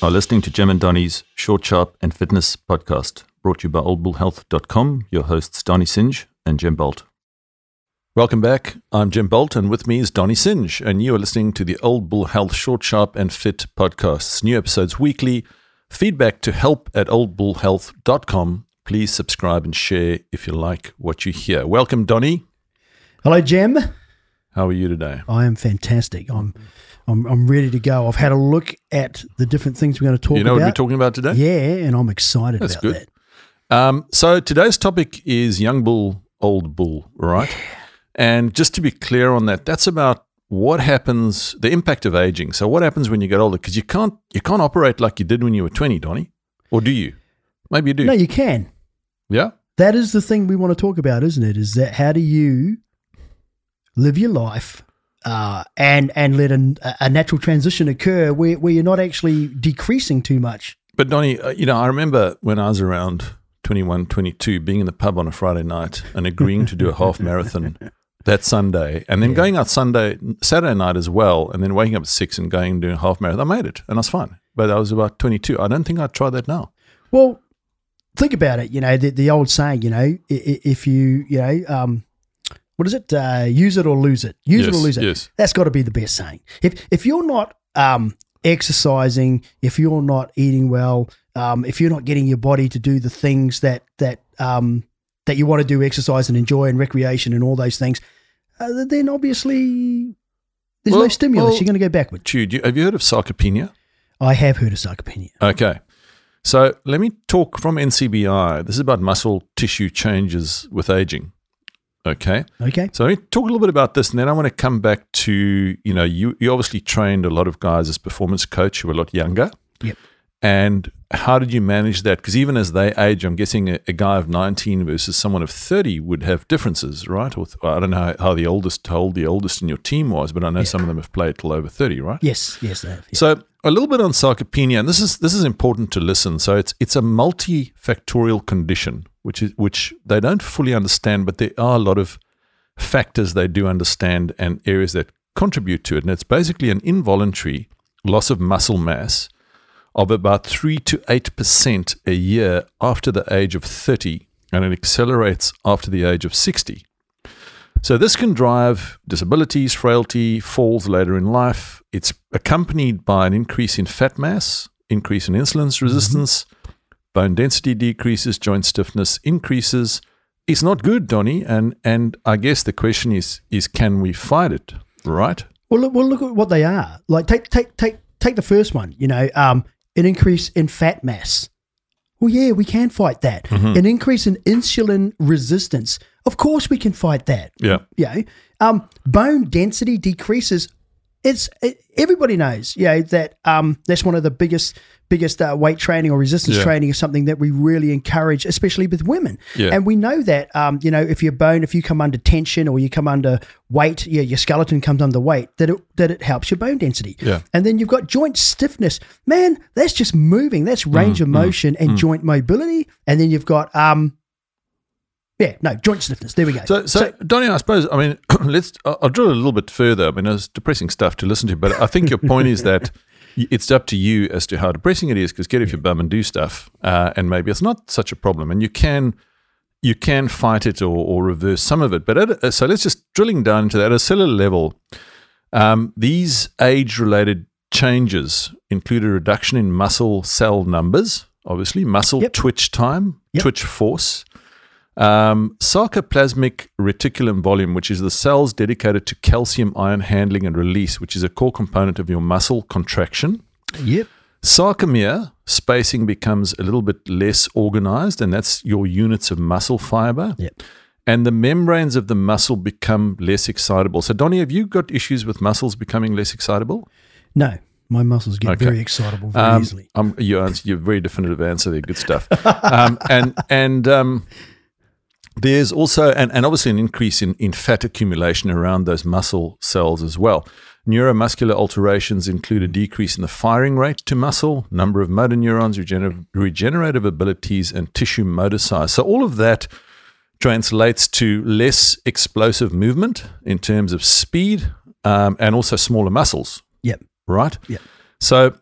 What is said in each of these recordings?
are listening to Jim and Donny's Short, Sharp, and Fitness podcast, brought to you by oldbullhealth.com. Your hosts, Donny Singe and Jim Bolt. Welcome back. I'm Jim Bolt, and with me is Donny Singe, and you are listening to the Old Bull Health Short, Sharp, and Fit podcasts. New episodes weekly. Feedback to help at oldbullhealth.com. Please subscribe and share if you like what you hear. Welcome, Donny. Hello, Jim. How are you today? I am fantastic. I'm, I'm, I'm ready to go. I've had a look at the different things we're going to talk about. You know what we're talking about today? Yeah, and I'm excited That's about good. that. Um, so today's topic is young bull, old bull, right? And just to be clear on that, that's about what happens, the impact of aging. So what happens when you get older? Because you can't you can't operate like you did when you were twenty, Donny, or do you? Maybe you do. No, you can. yeah. That is the thing we want to talk about, isn't it? Is that how do you live your life uh, and and let a, a natural transition occur where, where you're not actually decreasing too much? But Donny, uh, you know, I remember when I was around 21, 22, being in the pub on a Friday night and agreeing to do a half marathon that Sunday, and then going out Sunday, Saturday night as well, and then waking up at six and going and doing a half marathon. I made it, and I was fine. But I was about 22. I don't think I'd try that now. Well, think about it. You know, the, the old saying, you know, if you, you know, um, what is it? Uh, use it or lose it. Use it or lose it. yes. That's got to be the best saying. If if you're not um, exercising, if you're not eating well, um, if you're not getting your body to do the things that that um, that you want to do, exercise and enjoy and recreation and all those things, uh, then obviously there's no stimulus. well- you're going to go backwards. Jude, have you heard of sarcopenia? I have heard of sarcopenia. Okay. So let me talk from NCBI. This is about muscle tissue changes with aging. Okay. Okay. So let me talk a little bit about this, and then I want to come back to you know you you obviously trained a lot of guys as performance coach who were a lot younger. Yep. And how did you manage that? Because even as they age, I'm guessing a, a guy of 19 versus someone of 30 would have differences, right? Or th- I don't know how, the oldest, how old the oldest in your team was, but I know some of them have played till over 30, right? Yes. Yes. They have. Yeah. So a little bit on sarcopenia, and this is this is important to listen. So it's it's a multifactorial condition, which is which they don't fully understand, but there are a lot of factors they do understand and areas that contribute to it. And it's basically an involuntary loss of muscle mass of about three to eight percent a year after the age of thirty, and it accelerates after the age of sixty. So this can drive disabilities, frailty, falls later in life. It's accompanied by an increase in fat mass, increase in insulin resistance, bone density decreases, joint stiffness increases. It's not good, Donny, and and I guess the question is is can we fight it, right? Well, look, well, look at what they are. Like, take, take, take, take the first one. You know, um, an increase in fat mass. Well, yeah, we can fight that. Mm-hmm. An increase in insulin resistance. Of course, we can fight that. Yeah. Know, um, bone density decreases. It's it, everybody knows. You know that um, that's one of the biggest biggest uh, weight training or resistance Yeah. training is something that we really encourage, especially with women. Yeah. And we know that um, you know if your bone, if you come under tension or you come under weight, yeah, your skeleton comes under weight, that it that it helps your bone density. Yeah. And then you've got joint stiffness. Man, that's just moving. That's Mm, range of motion and joint mobility. And then you've got um, yeah, no joint stiffness. There we go. So, so, Donny, I suppose, I mean, let's, I'll I'll drill a little bit further. I mean, it's depressing stuff to listen to, but I think your point is that it's up to you as to how depressing it is because get off your bum and do stuff. Uh, and maybe it's not such a problem. And you can, you can fight it or, or reverse some of it. But at so let's just drilling down into that at a cellular level. Um, these age related changes include a reduction in muscle cell numbers, obviously, muscle Yep. twitch time, Yep. twitch force, um, sarcoplasmic reticulum volume, which is the cells dedicated to calcium ion handling and release, which is a core component of your muscle contraction. yep. Sarcomere spacing becomes a little bit less organized, and that's your units of muscle fiber. Yep. And the membranes of the muscle become less excitable. So, Donny, have you got issues with muscles becoming less excitable? No, my muscles get Okay. very excitable very Um, easily. um, you answer, you're a very definitive answer there. Good stuff. um, and and um, there's also, and, and obviously, an increase in, in fat accumulation around those muscle cells as well. Neuromuscular alterations include a decrease in the firing rate to muscle, number of motor neurons, regenerative, regenerative abilities, and tissue motor size. So, all of that translates to less explosive movement in terms of speed um, and also smaller muscles Yep. right? Yeah. So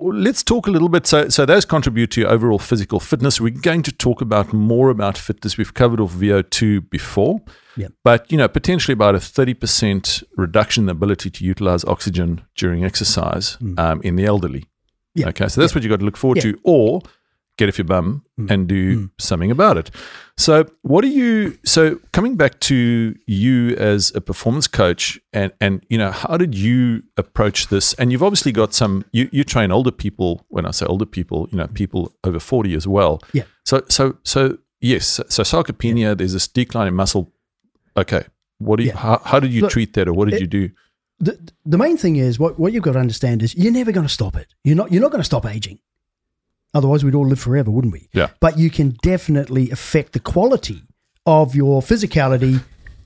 let's talk a little bit. So, so those contribute to your overall physical fitness. We're going to talk about more about fitness. We've covered off VO2 before, Yep. but you know potentially about a thirty percent reduction in the ability to utilize oxygen during exercise um, in the elderly. Yeah. Okay, so that's what you have got to look forward Yeah. to, or get off your bum mm. and do mm. something about it. So, what do you? So, coming back to you as a performance coach, and and you know, how did you approach this? And you've obviously got some. You you train older people. When I say older people, you know, people over forty as well. Yeah. So so so yes. So sarcopenia. There's this decline in muscle. Okay. What do you? Yeah. How, how did you Look, treat that, or what did it- you do? the, the main thing is what, what you've got to understand is you're never going to stop it. You're not you're not going to stop aging. Otherwise, we'd all live forever, wouldn't we? Yeah. But you can definitely affect the quality of your physicality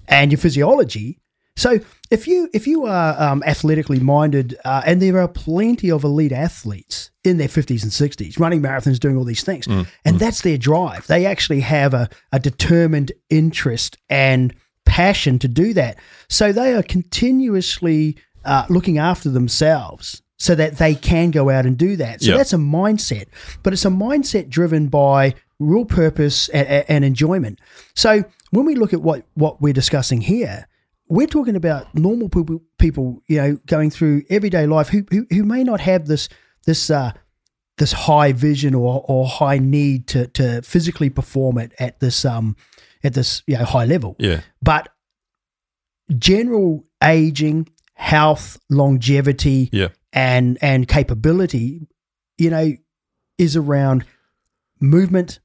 and your physiology. So if you if you are um, athletically minded, uh, and there are plenty of elite athletes in their fifties and sixties running marathons, doing all these things, and that's their drive. They actually have a, a determined interest and passion to do that. So they are continuously uh, looking after themselves so that they can go out and do that. So Yeah. that's a mindset, but it's a mindset driven by real purpose and, and enjoyment. So when we look at what what we're discussing here, we're talking about normal people, people you know, going through everyday life who who, who may not have this this uh, this high vision or, or high need to to physically perform it at this um at this you know high level Yeah. but general aging, health, longevity, Yeah. And and capability, you know, is around movement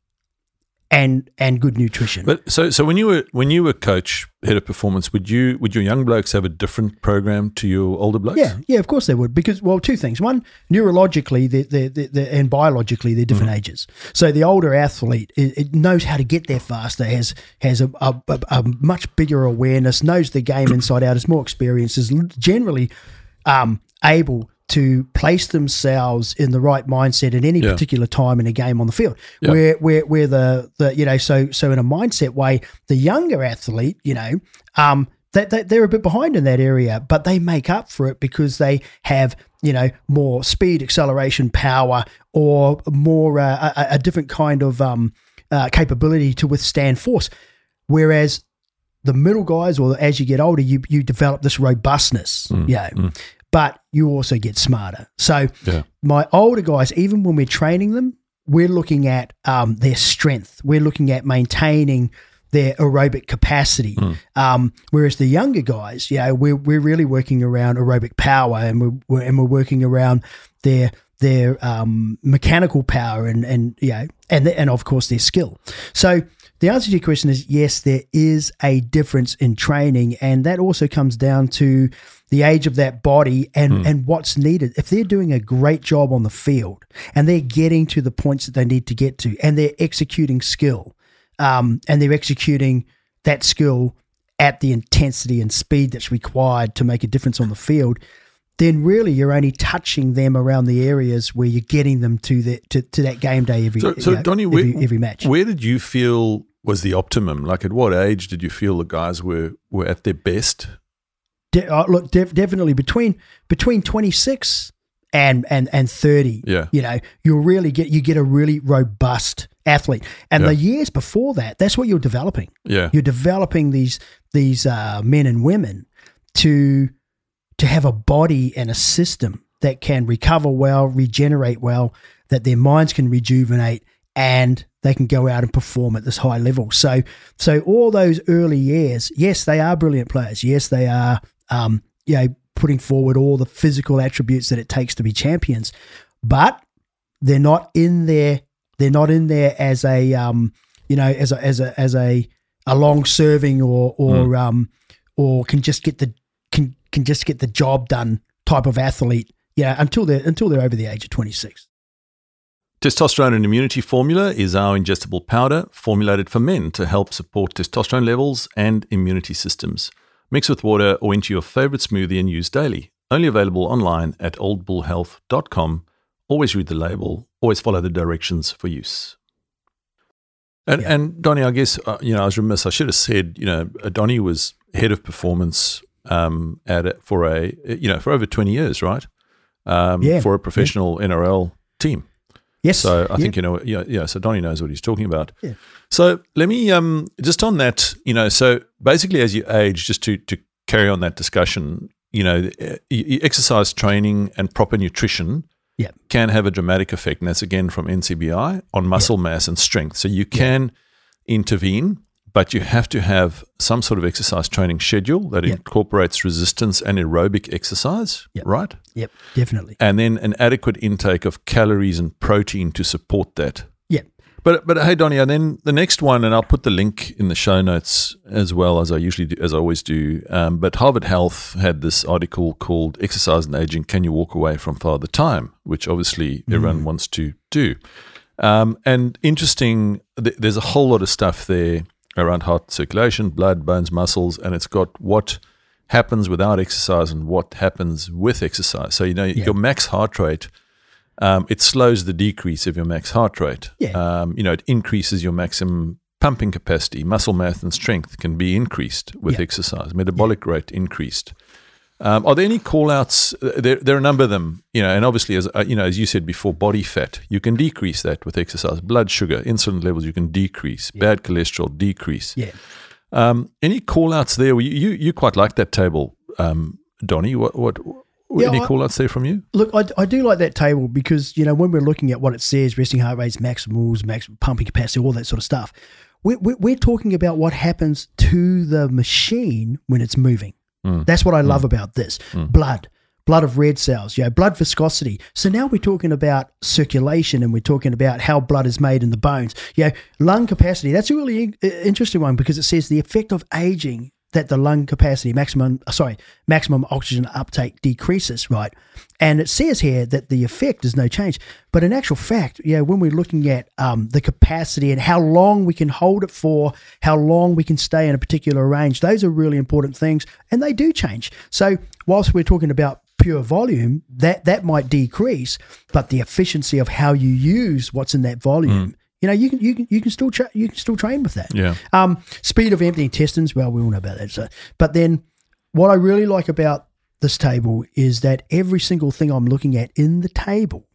and and good nutrition. But so so when you were when you were coach head of performance, would you would your young blokes have a different program to your older blokes? yeah, yeah, of course they would because well, two things. One, neurologically, they they they they and biologically, they're different ages. So the older athlete it, it knows how to get there faster, has has a, a, a, a much bigger awareness, knows the game inside out, is more experienced, is generally um, able to place themselves in the right mindset at any Yeah. particular time in a game on the field. Yeah. Where where where the the you know so so in a mindset way, the younger athlete, you know, um, they, they, they're a bit behind in that area, but they make up for it because they have you know more speed, acceleration, power, or more uh, a, a different kind of um, uh, capability to withstand force. Whereas the middle guys, or as you get older, you you develop this robustness, Mm, you know, but you also get smarter. So Yeah. my older guys, even when we're training them, we're looking at um, their strength. We're looking at maintaining their aerobic capacity. Um, whereas the younger guys, you know, we're, we're really working around aerobic power and we're, we're and we're working around their their um, mechanical power and and you know and and of course their skill. So the answer to your question is yes, there is a difference in training, and that also comes down to the age of that body and and what's needed. If they're doing a great job on the field and they're getting to the points that they need to get to, and they're executing skill, um, and they're executing that skill at the intensity and speed that's required to make a difference on the field, then really you're only touching them around the areas where you're getting them to the to, to that game day every So, so you know, Donny, every, where, every match. where did you feel was the optimum? Like, at what age did you feel the guys were were at their best? De- uh, look, def- definitely between between 26 and and and 30. Yeah. you know, you'll really get you get a really robust athlete. And Yeah. the years before that, that's what you're developing. Yeah, You're developing these these uh, men and women to to have a body and a system that can recover well, regenerate well, that their minds can rejuvenate, and they can go out and perform at this high level. So, so all those early years, yes, they are brilliant players. Yes, they are, um, you know, putting forward all the physical attributes that it takes to be champions, but they're not in there. They're not in there as a, um, you know, as a as a as a a long serving or or um or can just get the can can just get the job done type of athlete. Yeah, until they're until they're over the age of twenty six. Testosterone and Immunity Formula is our ingestible powder formulated for men to help support testosterone levels and immunity systems. Mix with water or into your favorite smoothie and use daily. Only available online at oldbullhealth.com. Always read the label, always follow the directions for use. And, Yeah. and Donny, I guess, uh, you know, I was remiss. I should have said, you know, uh, Donny was head of performance um, at a, for a, you know, for over 20 years, right? um, Yeah, for a professional NRL team. Yes. So I Yeah. think you know, yeah, yeah. So Donny knows what he's talking about. Yeah. So let me um just on that, you know, so basically as you age, just to to carry on that discussion, you know, y- exercise training and proper nutrition Yeah. can have a dramatic effect, and that's again from NCBI on muscle mass and strength. So you can intervene, but you have to have some sort of exercise training schedule that Yeah. incorporates resistance and aerobic exercise, Yeah. right? Yep. Definitely. and then an adequate intake of calories and protein to support that. Yeah. But but hey Donny, and then the next one, and I'll put the link in the show notes as well as I usually do, as I always do. Um, but Harvard Health had this article called "Exercise and Aging: Can You Walk Away from Father Time?" which obviously everyone wants to do. Um, and interesting, th- there's a whole lot of stuff there around heart circulation, blood, bones, muscles, and it's got what happens without exercise and what happens with exercise. So you know your max heart rate, um, it slows the decrease of your max heart rate. Yeah. Um, you know it increases your maximum pumping capacity, muscle mass and strength can be increased with Yeah. exercise. Metabolic rate increased. Um, are there any call outs? There, there are a number of them, you know, and obviously, as uh, you know, as you said before, body fat you can decrease that with exercise. Blood sugar, insulin levels you can decrease. Bad cholesterol decrease. Yeah. Um, any call outs there? You, you you quite like that table, um, Donny. What what? Yeah, any I- call outs there from you? Look, I, I do like that table because, you know, when we're looking at what it says, resting heart rates, maximals, max pumping capacity, all that sort of stuff, we're, we're, we're talking about what happens to the machine when it's moving. Mm. That's what I love mm. about this. Mm. Blood, blood of red cells, you know, blood viscosity. So now we're talking about circulation and we're talking about how blood is made in the bones. You know, lung capacity. That's a really in- interesting one because it says the effect of aging that the lung capacity maximum uh, sorry maximum oxygen uptake decreases right? And it says here that the effect is no change. But in actual fact yeah when we're looking at um, the capacity and how long we can hold it for how long we can stay in a particular range those are really important things and they do change. So whilst we're talking about pure volume that that might decrease but the efficiency of how you use what's in that volume you know you can you can you can still tra- you can still train with that Yeah. um, speed of empty intestines, well, we all know about that. So, but then what I really like about this table is that every single thing I'm looking at in the table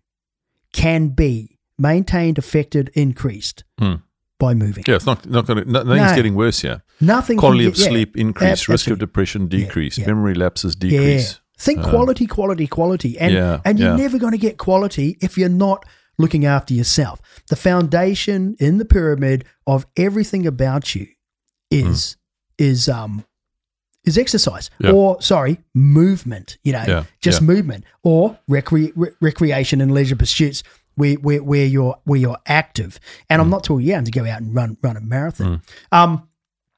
can be maintained, affected, increased Hmm. by moving. Yeah, it's not not going to. Nothing's No. getting worse here. Nothing. Quality get- of yeah, sleep increase, risk of depression decrease, yeah. memory lapses Yeah. decrease. Think quality, quality, quality, and Yeah, and you're yeah. never going to get quality if you're not looking after yourself. The foundation in the pyramid of everything about you is is um is exercise Yeah. or sorry movement. You know, Yeah, just yeah. movement or recre- re- recreation and leisure pursuits. Where, where, where you're where you're active, and Mm. I'm not talking yeah to go out and run run a marathon. Um,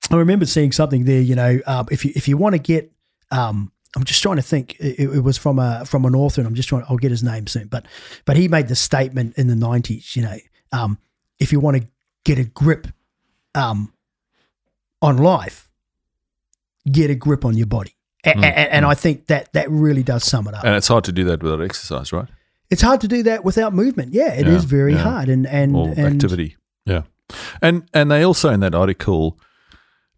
I remember seeing something there. You know, um, if you if you want to get, um, I'm just trying to think. It, it was from a from an author, and I'm just trying. I'll get his name soon. But but he made the statement in the 90s. You know, um, if you want to get a grip, um, on life, get a grip on your body. A- a- and I think that that really does sum it up. And it's hard to do that without exercise, right? it's hard to do that without movement. Yeah, it is Yeah, very yeah. hard. And and, or and activity. Yeah, and and they also in that article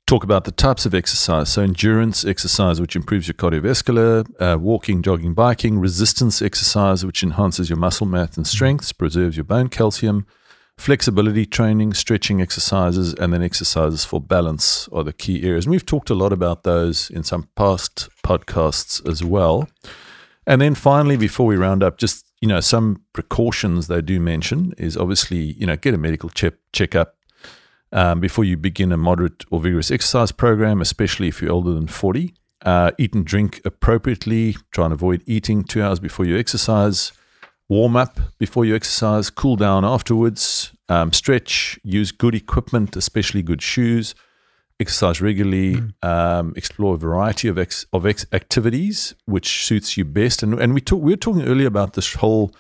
talk about the types of exercise. So endurance exercise, which improves your cardiovascular, uh, walking, jogging, biking, resistance exercise, which enhances your muscle mass and strength, preserves your bone calcium. Flexibility training, stretching exercises, and then exercises for balance are the key areas. And we've talked a lot about those in some past podcasts as well. And then finally, before we round up, just you know, some precautions they do mention is obviously you know get a medical check checkup um, before you begin a moderate or vigorous exercise program, especially if you're older than forty. Uh, eat and drink appropriately. Try and avoid eating two hours before you exercise. Warm up before you exercise. Cool down afterwards. Um, stretch. Use good equipment, especially good shoes exercise regularly, um, explore a variety of ex, of ex activities which suits you best. And and we talk, we were talking earlier about this whole,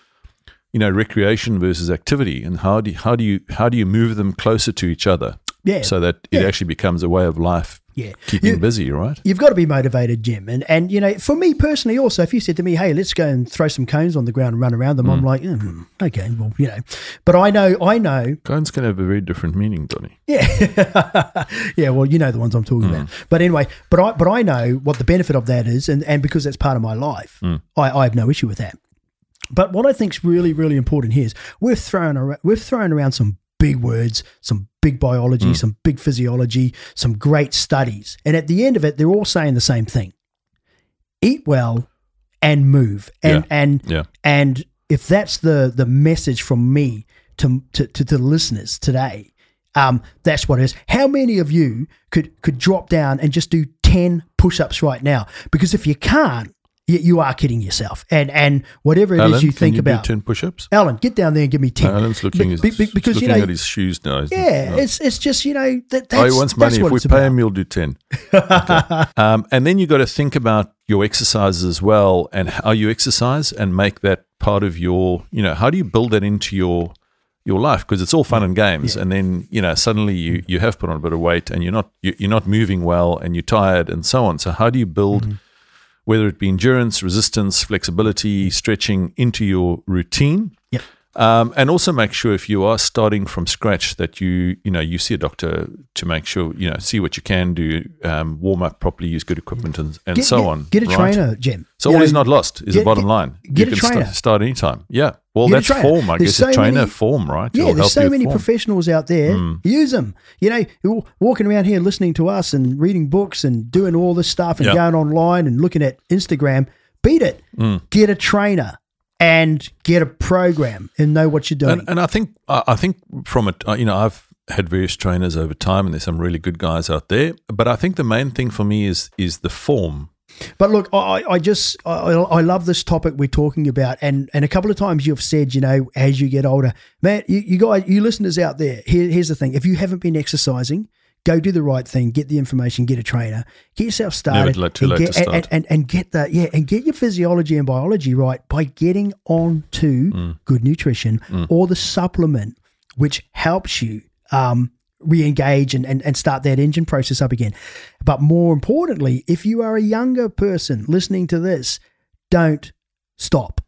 you know, recreation versus activity, and how do you, how do you how do you move them closer to each other yeah, so that it Yeah. actually becomes a way of life, yeah. keeping You- busy, right? You've got to be motivated, Jim. And and you know, for me personally, also, if you said to me, "Hey, let's go and throw some cones on the ground and run around them," I'm mm. like, mm, "Okay, well, you know." But I know, I know, Cones can have a very different meaning, Donny. yeah, yeah. Well, you know the ones I'm talking about. Mm. But anyway, but I but I know what the benefit of that is, and and because that's part of my life, mm. I, I have no issue with that. But what I think is really, really important here is we've thrown around, we've thrown around some big words, some big biology, Mm. some big physiology, some great studies, and at the end of it, they're all saying the same thing: eat well and move. And Yeah. and Yeah. and if that's the the message from me to to to, the listeners today, um, that's what it is. How many of you could could drop down and just do ten push-ups right now? Because if you can't, you, you are kidding yourself. And and whatever it is Alan, you can think you about, do 10 push ups? Alan, get down there and give me ten. Alan's looking, Be- be- because you looking know, at his shoes now. yeah, it's it's just you know that that's, oh, he wants money. If we pay about. him, you'll do 10. Okay. um, and then you got to think about your exercises as well and how you exercise and make that part of your, you know, how do you build that into your your life because it's all fun and games and then you know suddenly you you have put on a bit of weight and you're not you, you're not moving well and you're tired and so on so how do you build Mm-hmm. Whether it be endurance resistance flexibility stretching into your routine. Um, and also make sure if you are starting from scratch that you you know you see a doctor to make sure you know see what you can do um, warm up properly use good equipment and, and Get, so get- on Get a right? trainer, Jim. so all is not lost is get- the bottom line get you a can trainer. start, start anytime yeah well that's form I There's guess so a trainer many- form right Yeah, It'll there's so many form. professionals out there. Mm. Use them. You know, walking around here listening to us and reading books and doing all this stuff and Yeah. going online and looking at Instagram. Beat it. Mm. Get a trainer and get a program and know what you're doing. And, and I think I think from it, uh, you know, I've had various trainers over time, and there's some really good guys out there. But I think the main thing for me is is the form. But look, I, I just I, I love this topic we're talking about, and and a couple of times you've said, you know, as you get older, man, you, you guys, you listeners out there, here, here's the thing: if you haven't been exercising, go do the right thing, get the information, get a trainer, get yourself started, late- too and, get, to start. and, and and get the yeah, and get your physiology and biology right by getting on to Mm. good nutrition or the supplement which helps you um, re-engage and, and, and start that engine process up again. But more importantly, if you are a younger person listening to this, don't stop.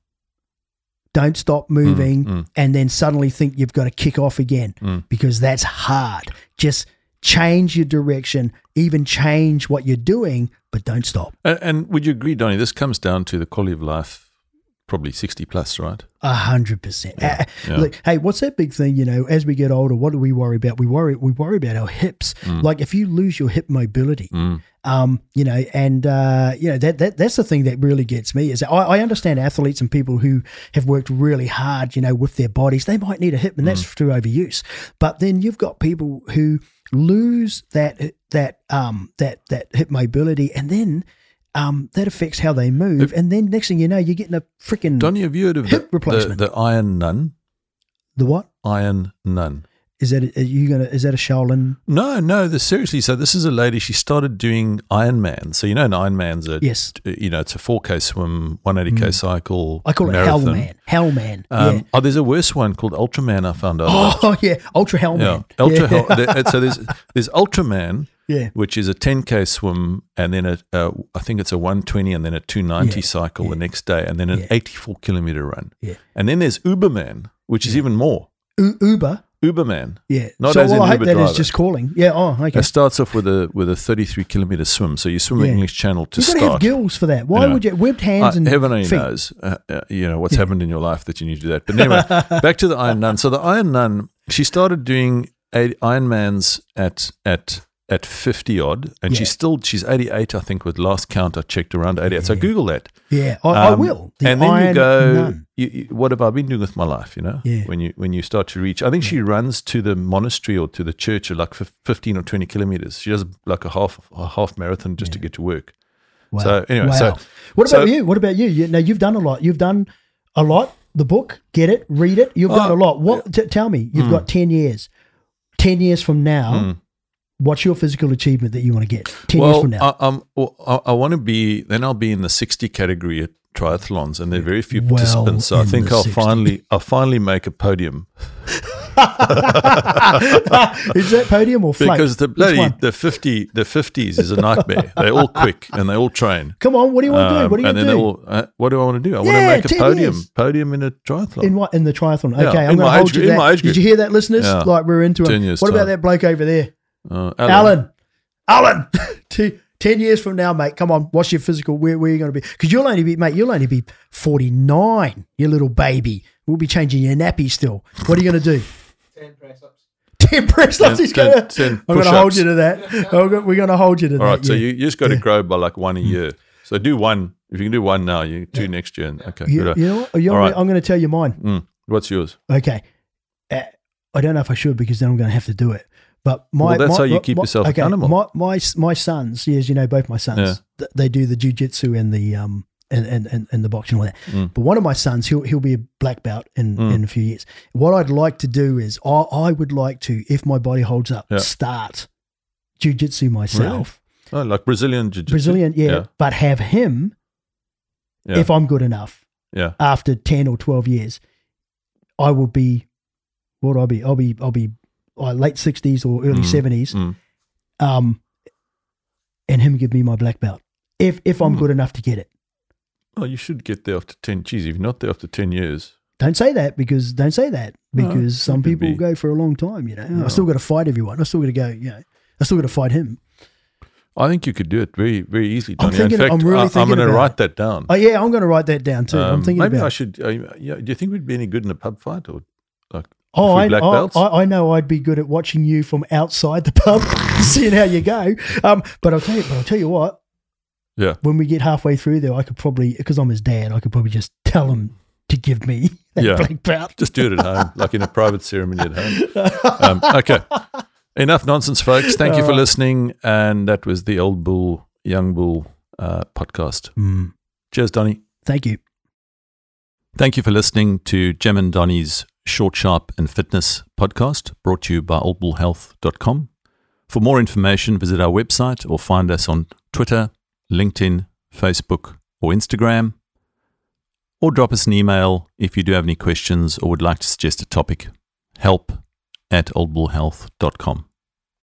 Don't stop moving mm. and then suddenly think you've got to kick off again Mm. because that's hard. Just change your direction, even change what you're doing, but don't stop. And, and would you agree, Donny? This comes down to the quality of life, probably sixty plus, right? A hundred percent. Look, hey, what's that big thing? You know, as we get older, what do we worry about? We worry, we worry about our hips. Like if you lose your hip mobility, Mm. um, you know, and uh, you know that, that that's the thing that really gets me is I, I understand athletes and people who have worked really hard, you know, with their bodies. They might need a hip, and that's through overuse. But then you've got people who lose that that um that that hip mobility, and then um that affects how they move. And then next thing you know, you're getting a freaking Donny, have you heard of Hip the, the, the Iron Nun? the what Iron Nun. Is that? Are you gonna? Is that a Shaolin? No, no. This, seriously, so this is a lady. She started doing Ironman. So you know, an Ironman's a Yes, you know, it's a 4K swim, 180K cycle. I call it marathon. Hellman. Hellman. Um, yeah. Oh, there's a worse one called Ultraman. I found out. Oh yeah, Ultra Hellman. Yeah, Ultra. Yeah. Hell, there- so there's there's Ultraman, Yeah. which is a 10k swim, and then a, a I think it's a 120, and then a 290 Yeah, cycle the next day, and then an Yeah. 84 kilometer run. Yeah. And then there's Uberman, which is even more. U- Uber. Uberman. Yeah. Not so as well, I hope Uber that is driver. just calling. Yeah. Oh, okay. It starts off with a with a 33 kilometer swim. So you swim the English Channel to start. You've got to have gills for that. Why would you webbed hands Uh, and heaven only feet? knows, uh, uh, you know, what's happened in your life that you need to do that. But anyway, back to the Iron Nun. So the Iron Nun, she started doing eight Ironmans at at at fifty odd, and Yeah. she's still she's eighty eight, I think, with last count I checked around eighty eight. So Google that. Yeah, I, I Um, will. The and then you go, you, you, what have I been doing with my life? You know, Yeah. when you when you start to reach, I think she runs to the monastery or to the church at like fifteen or twenty kilometers. She does like a half a half marathon just to get to work. Wow. So anyway, wow. so what so- about you? What about you? you? Now you've done a lot. You've done a lot. The book, get it, read it. You've done Oh, a lot. What? T- tell me, you've Hmm. got ten years. Ten years from now, Mm. What's your physical achievement that you want to get? Ten years from now. I, um, well, I, I want to be. Then I'll be in the sixty category at triathlons, and there are very few Well participants. So I think I'll 60. finally, I'll finally make a podium is that podium or float? because the bloody the fifty the fifties is a nightmare. They're all quick and they all train. Come on, what do you want to do? Um, What do you and want then to do? all, uh, what do I want to do? I want to make a podium, years. podium in a triathlon. In what? In the triathlon. Yeah, Okay, I'm going to hold age- you that. Did you hear that, listeners? Yeah. Like we're into it. What about time. that bloke over there, Uh, Alan? Alan, T- 10 years from now, mate, come on, what's your physical? Where, where are you going to be? Because you'll only be, mate, you'll only be 49, you little baby. We'll be changing your nappy still. What are you going to do? 10 press ups. 10 press ups. Ten- He's going ten- to. ten I'm going to hold you to that. We're going to hold you to All that. right, so yeah. you, you just got to Yeah. grow by like one a year. So do one. If you can do one now, you two next year. And, okay, You, you know what? You All know right. I'm going to tell you mine. Mm. What's yours? Okay. Uh, I don't know if I should because then I'm going to have to do it. But my, Well, that's my- how you my- keep my- yourself okay, accountable. My, my my sons, yes, you know both my sons, Yeah. th- they do the jujitsu and the um and, and, and, and the boxing and all that. Mm. But one of my sons, he'll he'll be a black belt in, Mm. in a few years. What I'd like to do is I, I would like to, if my body holds up, Yeah. start jujitsu myself, Oh, like Brazilian jiu-jitsu. Brazilian, yeah, Yeah. but have him Yeah. if I'm good enough yeah. after 10 or 12 years, I will be, what I'll be? I'll be, I'll be uh, late 60s or early Mm, 70s. Mm. Um, and him give me my black belt if, if I'm Mm. good enough to get it. Oh, you should get there after 10. Geez, if you're not there after 10 years. Don't say that because don't say that because it some people be. go for a long time, you know. No. I still got to fight everyone. I still got to go, you know, I still got to fight him. I think you could do it very, very easily, I'm Tony. In thinking- fact, I'm really thinking I, am going to write it. that down. Oh yeah, I'm going to write that down too. I'm Um, thinking maybe. I should. Uh, yeah, do you think we'd be any good in a pub fight? Or like, Oh, I, I? I, know I'd be good at watching you from outside the pub, seeing how you go. Um, but I'll tell you, but I'll tell you what. Yeah. When we get halfway through there, I could probably, because I'm his dad, I could probably just tell him to give me that Yeah. black belt. just do it at home, like in a private ceremony at home. Um, okay. Enough nonsense, folks. Thank you for All right. listening. And that was the Old Bull, Young Bull uh, podcast. Mm, Cheers, Donny. thank you. Thank you for listening to Jim and Donny's Short, Sharp and Fitness podcast brought to you by oldbullhealth.com. For more information, visit our website or find us on Twitter, LinkedIn, Facebook, or Instagram. Or drop us an email if you do have any questions or would like to suggest a topic. Help at oldbullhealth.com.